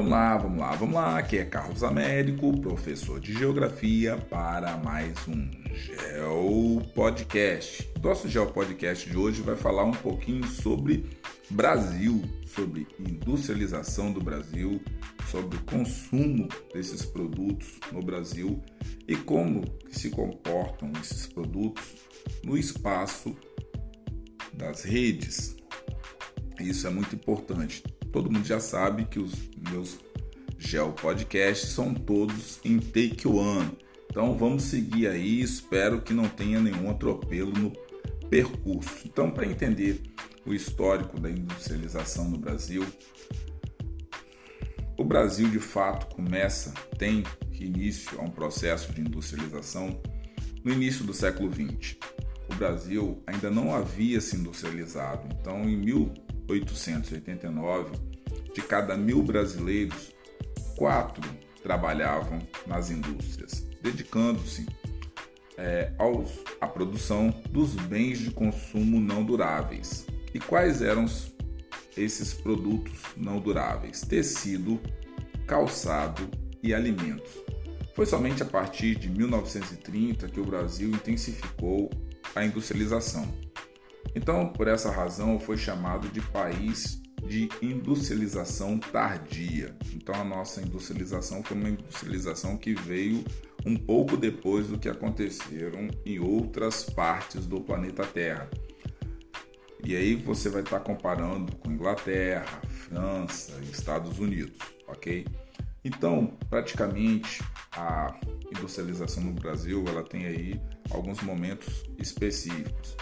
Vamos lá, vamos lá, vamos lá. Aqui é Carlos Américo, professor de Geografia, para mais um Geo Podcast. Nosso Geo Podcast de hoje vai falar um pouquinho sobre Brasil, sobre industrialização do Brasil, sobre o consumo desses produtos no Brasil e como se comportam esses produtos no espaço das redes. Isso é muito importante todo mundo já sabe que os meus Geo Podcasts são todos em Take One. Então vamos seguir aí, espero que não tenha nenhum atropelo no percurso. Então, para entender o histórico da industrialização no Brasil, o Brasil de fato começa, tem início a um processo de industrialização no início do século XX. O Brasil ainda não havia se industrializado, então em 1889, de cada mil brasileiros, quatro trabalhavam nas indústrias, dedicando-se é, à produção dos bens de consumo não duráveis. E quais eram esses produtos não duráveis? Tecido, calçado e alimentos. Foi somente a partir de 1930 que o Brasil intensificou a industrialização. Então, por essa razão, foi chamado de país de industrialização tardia. Então, a nossa industrialização foi uma industrialização que veio um pouco depois do que aconteceram em outras partes do planeta Terra. E aí você vai estar comparando com Inglaterra, França Estados Unidos, ok? Então, praticamente a industrialização no Brasil ela tem aí alguns momentos específicos.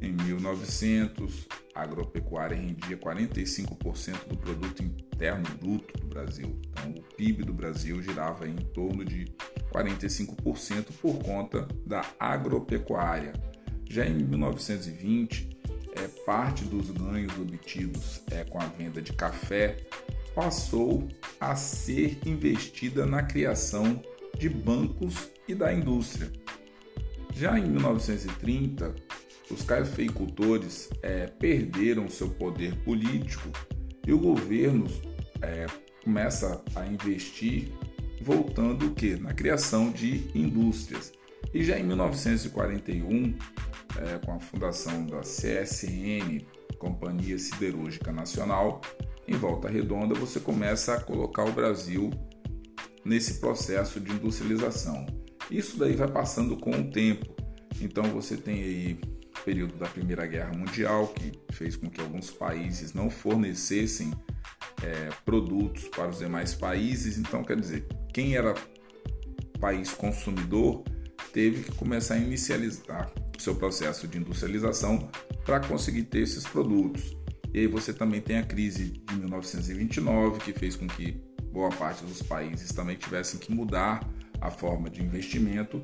Em 1900, a agropecuária rendia 45% do produto interno bruto do Brasil. Então, o PIB do Brasil girava em torno de 45% por conta da agropecuária. Já em 1920, é, parte dos ganhos obtidos é, com a venda de café passou a ser investida na criação de bancos e da indústria. Já em 1930, os cafeicultores é, perderam seu poder político e o governo é, começa a investir voltando o que na criação de indústrias. E já em 1941 é, com a fundação da CSN Companhia Siderúrgica Nacional em Volta Redonda você começa a colocar o Brasil nesse processo de industrialização. Isso daí vai passando com o tempo. Então você tem aí período da Primeira Guerra Mundial, que fez com que alguns países não fornecessem é, produtos para os demais países. Então, quer dizer, quem era país consumidor teve que começar a inicializar seu processo de industrialização para conseguir ter esses produtos. E aí você também tem a crise de 1929, que fez com que boa parte dos países também tivessem que mudar a forma de investimento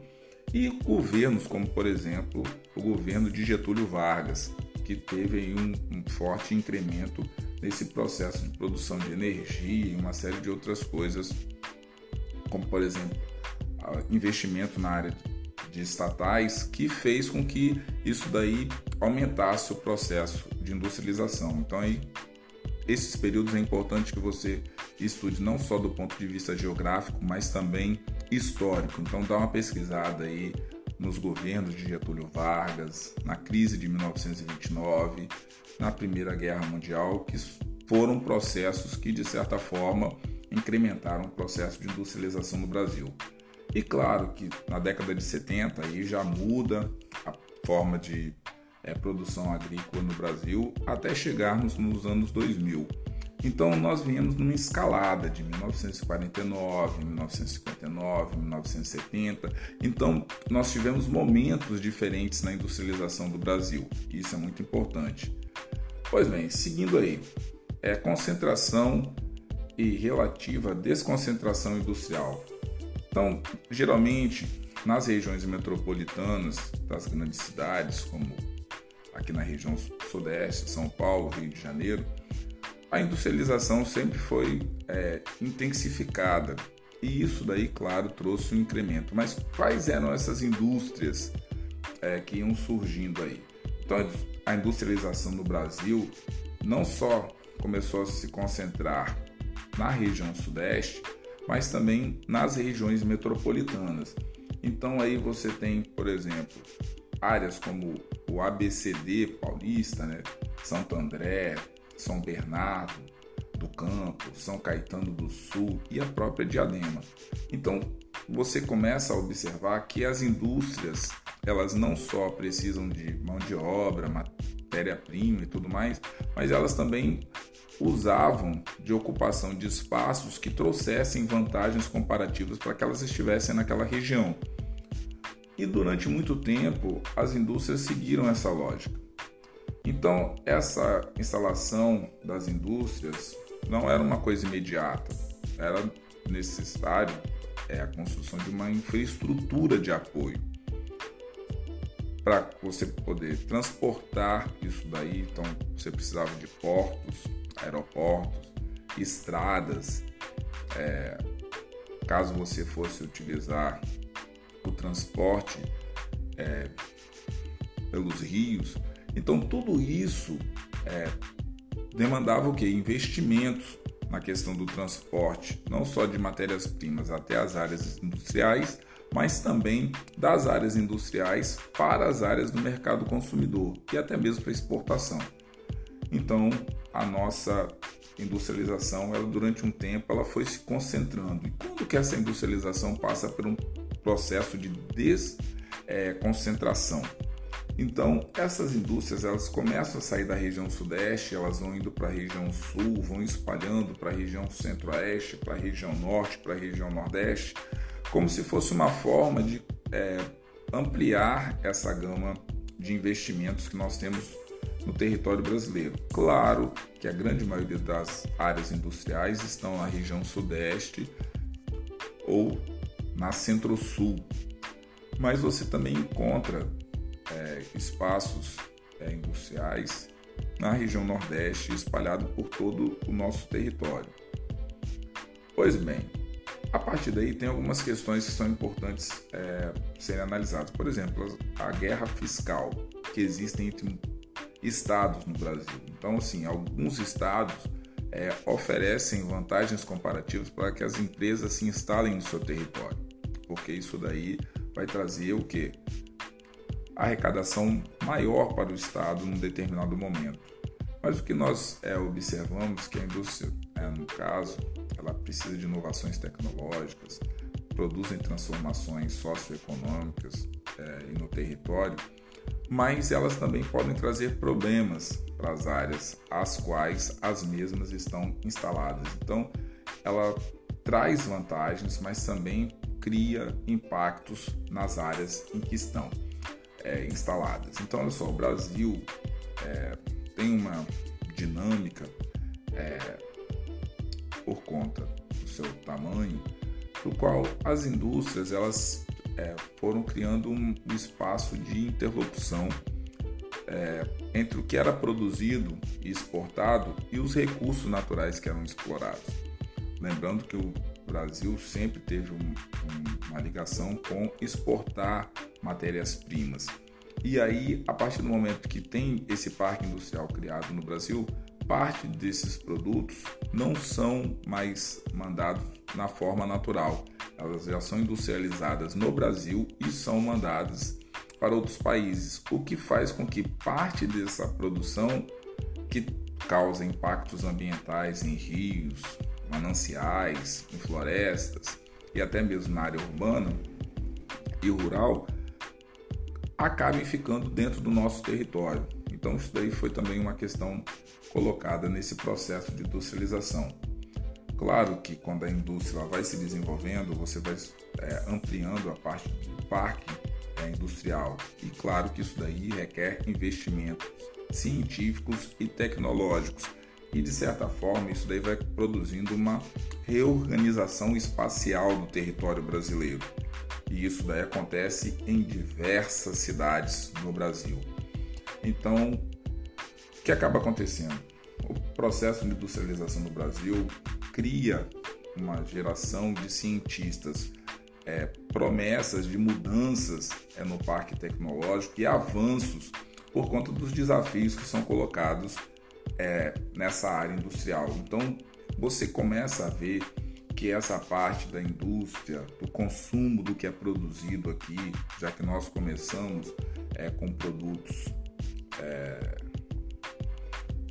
e governos como, por exemplo, o governo de Getúlio Vargas, que teve um, um forte incremento nesse processo de produção de energia e uma série de outras coisas, como, por exemplo, investimento na área de estatais, que fez com que isso daí aumentasse o processo de industrialização. Então, aí, esses períodos é importante que você estude não só do ponto de vista geográfico, mas também histórico. Então dá uma pesquisada aí nos governos de Getúlio Vargas, na crise de 1929, na Primeira Guerra Mundial, que foram processos que de certa forma incrementaram o processo de industrialização no Brasil. E claro que na década de 70 aí já muda a forma de é, produção agrícola no Brasil até chegarmos nos anos 2000. Então nós viemos numa escalada de 1949, 1959, 1970. Então nós tivemos momentos diferentes na industrialização do Brasil. Isso é muito importante. Pois bem, seguindo aí, é concentração e relativa desconcentração industrial. Então, geralmente nas regiões metropolitanas das grandes cidades, como aqui na região sudeste, São Paulo, Rio de Janeiro, a industrialização sempre foi é, intensificada e isso daí, claro, trouxe um incremento. Mas quais eram essas indústrias é, que iam surgindo aí? Então, a industrialização no Brasil não só começou a se concentrar na região sudeste, mas também nas regiões metropolitanas. Então aí você tem, por exemplo, áreas como o ABCD paulista, né? Santo André, São Bernardo do Campo, São Caetano do Sul e a própria Diadema. Então você começa a observar que as indústrias elas não só precisam de mão de obra, matéria-prima e tudo mais, mas elas também usavam de ocupação de espaços que trouxessem vantagens comparativas para que elas estivessem naquela região. E durante muito tempo, as indústrias seguiram essa lógica. Então, essa instalação das indústrias não era uma coisa imediata, era necessário é, a construção de uma infraestrutura de apoio para você poder transportar isso daí. Então, você precisava de portos, aeroportos, estradas. É, caso você fosse utilizar o transporte é, pelos rios. Então, tudo isso é, demandava o que? Investimentos na questão do transporte, não só de matérias-primas até as áreas industriais, mas também das áreas industriais para as áreas do mercado consumidor e até mesmo para exportação. Então, a nossa industrialização, ela durante um tempo, ela foi se concentrando. E quando que essa industrialização passa por um processo de desconcentração? É, então, essas indústrias elas começam a sair da região sudeste, elas vão indo para a região sul, vão espalhando para a região centro-oeste, para a região norte, para a região nordeste, como se fosse uma forma de é, ampliar essa gama de investimentos que nós temos no território brasileiro. Claro que a grande maioria das áreas industriais estão na região sudeste ou na centro-sul, mas você também encontra é, espaços é, industriais na região Nordeste, espalhado por todo o nosso território. Pois bem, a partir daí tem algumas questões que são importantes é, serem analisadas. Por exemplo, a guerra fiscal que existe entre estados no Brasil. Então, assim, alguns estados é, oferecem vantagens comparativas para que as empresas se instalem no seu território, porque isso daí vai trazer o que? Arrecadação maior para o Estado num determinado momento. Mas o que nós é, observamos que a indústria, é, no caso, ela precisa de inovações tecnológicas, produzem transformações socioeconômicas é, e no território, mas elas também podem trazer problemas para as áreas às quais as mesmas estão instaladas. Então, ela traz vantagens, mas também cria impactos nas áreas em que estão é, instaladas. Então, olha só, o Brasil é, tem uma dinâmica é, por conta do seu tamanho, do qual as indústrias elas é, foram criando um, espaço de interlocução é, entre o que era produzido e exportado e os recursos naturais que eram explorados. Lembrando que o Brasil sempre teve um, um, uma ligação com exportar matérias-primas. E aí, a partir do momento que tem esse parque industrial criado no Brasil, parte desses produtos não são mais mandados na forma natural. Elas já são industrializadas no Brasil e são mandadas para outros países, o que faz com que parte dessa produção que causa impactos ambientais em rios, mananciais, em florestas e até mesmo na área urbana e rural, acabem ficando dentro do nosso território. Então, isso daí foi também uma questão colocada nesse processo de industrialização. Claro que quando a indústria vai se desenvolvendo, você vai é, ampliando a parte do parque é, industrial. E claro que isso daí requer investimentos científicos e tecnológicos. E de certa forma, isso daí vai produzindo uma reorganização espacial do território brasileiro e isso daí acontece em diversas cidades no Brasil. Então, o que acaba acontecendo? O processo de industrialização no Brasil cria uma geração de cientistas, é, promessas de mudanças é, no parque tecnológico e avanços por conta dos desafios que são colocados é, nessa área industrial. Então, você começa a ver que essa parte da indústria, do consumo do que é produzido aqui, já que nós começamos é, com produtos é,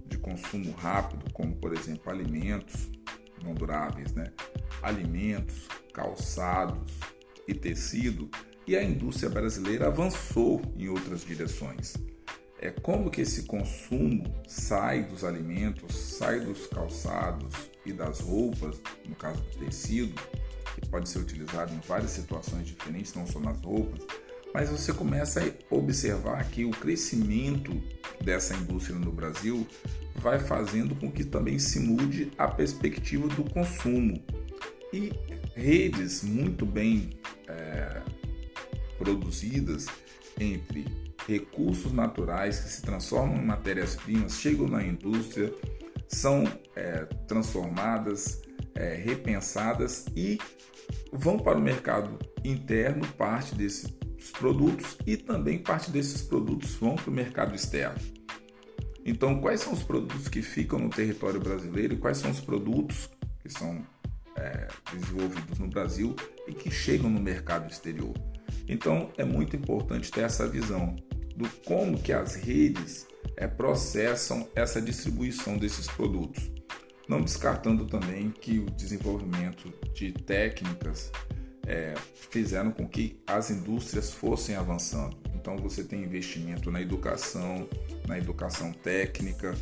de consumo rápido, como por exemplo alimentos não duráveis, né? alimentos, calçados e tecido, e a indústria brasileira avançou em outras direções. É como que esse consumo sai dos alimentos, sai dos calçados e das roupas, no caso do tecido, que pode ser utilizado em várias situações diferentes, não só nas roupas, mas você começa a observar que o crescimento dessa indústria no Brasil vai fazendo com que também se mude a perspectiva do consumo. E redes muito bem é, produzidas entre recursos naturais que se transformam em matérias-primas, chegam na indústria, são é, transformadas, é, repensadas e vão para o mercado interno parte desses produtos e também parte desses produtos vão para o mercado externo. Então, quais são os produtos que ficam no território brasileiro e quais são os produtos que são é, desenvolvidos no Brasil e que chegam no mercado exterior? Então, é muito importante ter essa visão do como que as redes é, processam essa distribuição desses produtos. Não descartando também que o desenvolvimento de técnicas é, fizeram com que as indústrias fossem avançando. Então você tem investimento na educação, na educação técnica,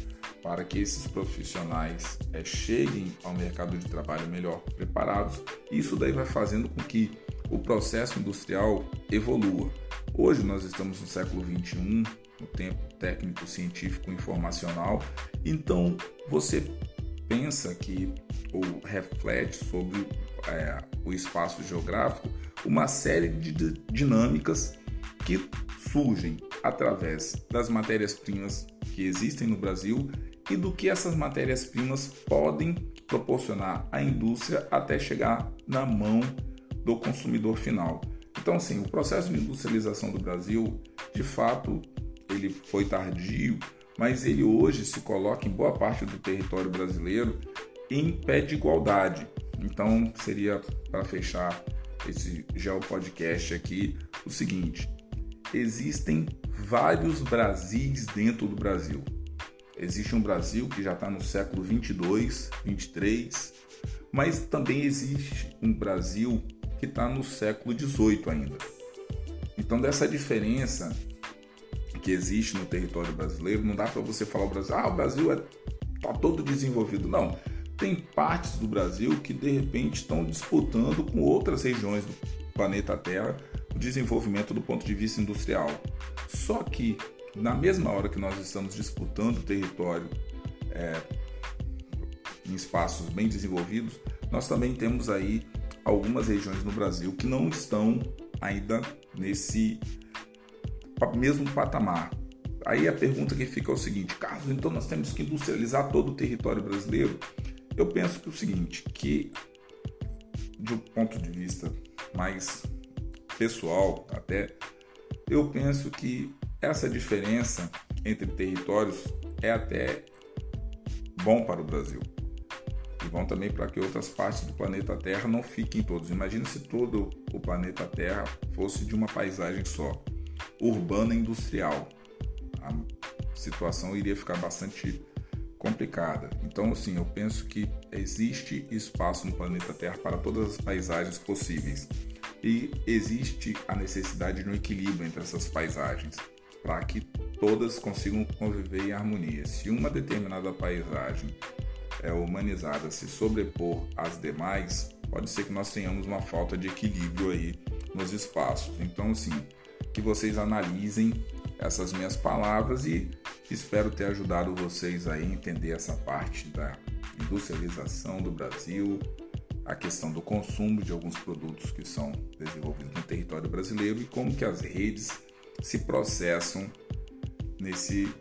para que esses profissionais é, cheguem ao mercado de trabalho melhor preparados. Isso daí vai fazendo com que o processo industrial evolua. Hoje nós estamos no século 21, no tempo técnico, científico, informacional. Então você pensa que ou reflete sobre é, o espaço geográfico uma série de dinâmicas que surgem através das matérias-primas que existem no Brasil e do que essas matérias-primas podem proporcionar à indústria até chegar na mão do consumidor final. Então, assim, o processo de industrialização do Brasil, de fato, ele foi tardio, mas ele hoje se coloca em boa parte do território brasileiro em pé de igualdade. Então, seria para fechar esse Geopodcast aqui o seguinte: existem vários Brasis dentro do Brasil. Existe um Brasil que já está no século 22, 23, mas também existe um Brasil que está no século 18 ainda. Então, dessa diferença que existe no território brasileiro, não dá para você falar o Brasil, ah, o Brasil é, tá todo desenvolvido. Não tem partes do Brasil que de repente estão disputando com outras regiões do planeta Terra o desenvolvimento do ponto de vista industrial. Só que na mesma hora que nós estamos disputando território é, em espaços bem desenvolvidos, nós também temos aí algumas regiões no Brasil que não estão ainda nesse mesmo patamar. Aí a pergunta que fica é o seguinte, Carlos, então nós temos que industrializar todo o território brasileiro? Eu penso que o seguinte, que de um ponto de vista mais pessoal até, eu penso que essa diferença entre territórios é até bom para o Brasil. Bom também para que outras partes do planeta Terra não fiquem todos. Imagina se todo o planeta Terra fosse de uma paisagem só, urbana e industrial. A situação iria ficar bastante complicada. Então, assim, eu penso que existe espaço no planeta Terra para todas as paisagens possíveis e existe a necessidade de um equilíbrio entre essas paisagens para que todas consigam conviver em harmonia. Se uma determinada paisagem é humanizada se sobrepor às demais, pode ser que nós tenhamos uma falta de equilíbrio aí nos espaços. Então, assim, que vocês analisem essas minhas palavras e espero ter ajudado vocês a entender essa parte da industrialização do Brasil, a questão do consumo de alguns produtos que são desenvolvidos no território brasileiro e como que as redes se processam nesse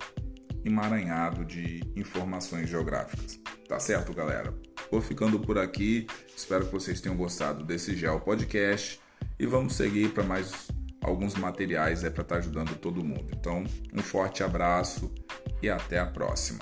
emaranhado de informações geográficas. Tá certo, galera? Vou ficando por aqui. Espero que vocês tenham gostado desse Geo Podcast e vamos seguir para mais alguns materiais é para estar tá ajudando todo mundo. Então, um forte abraço e até a próxima.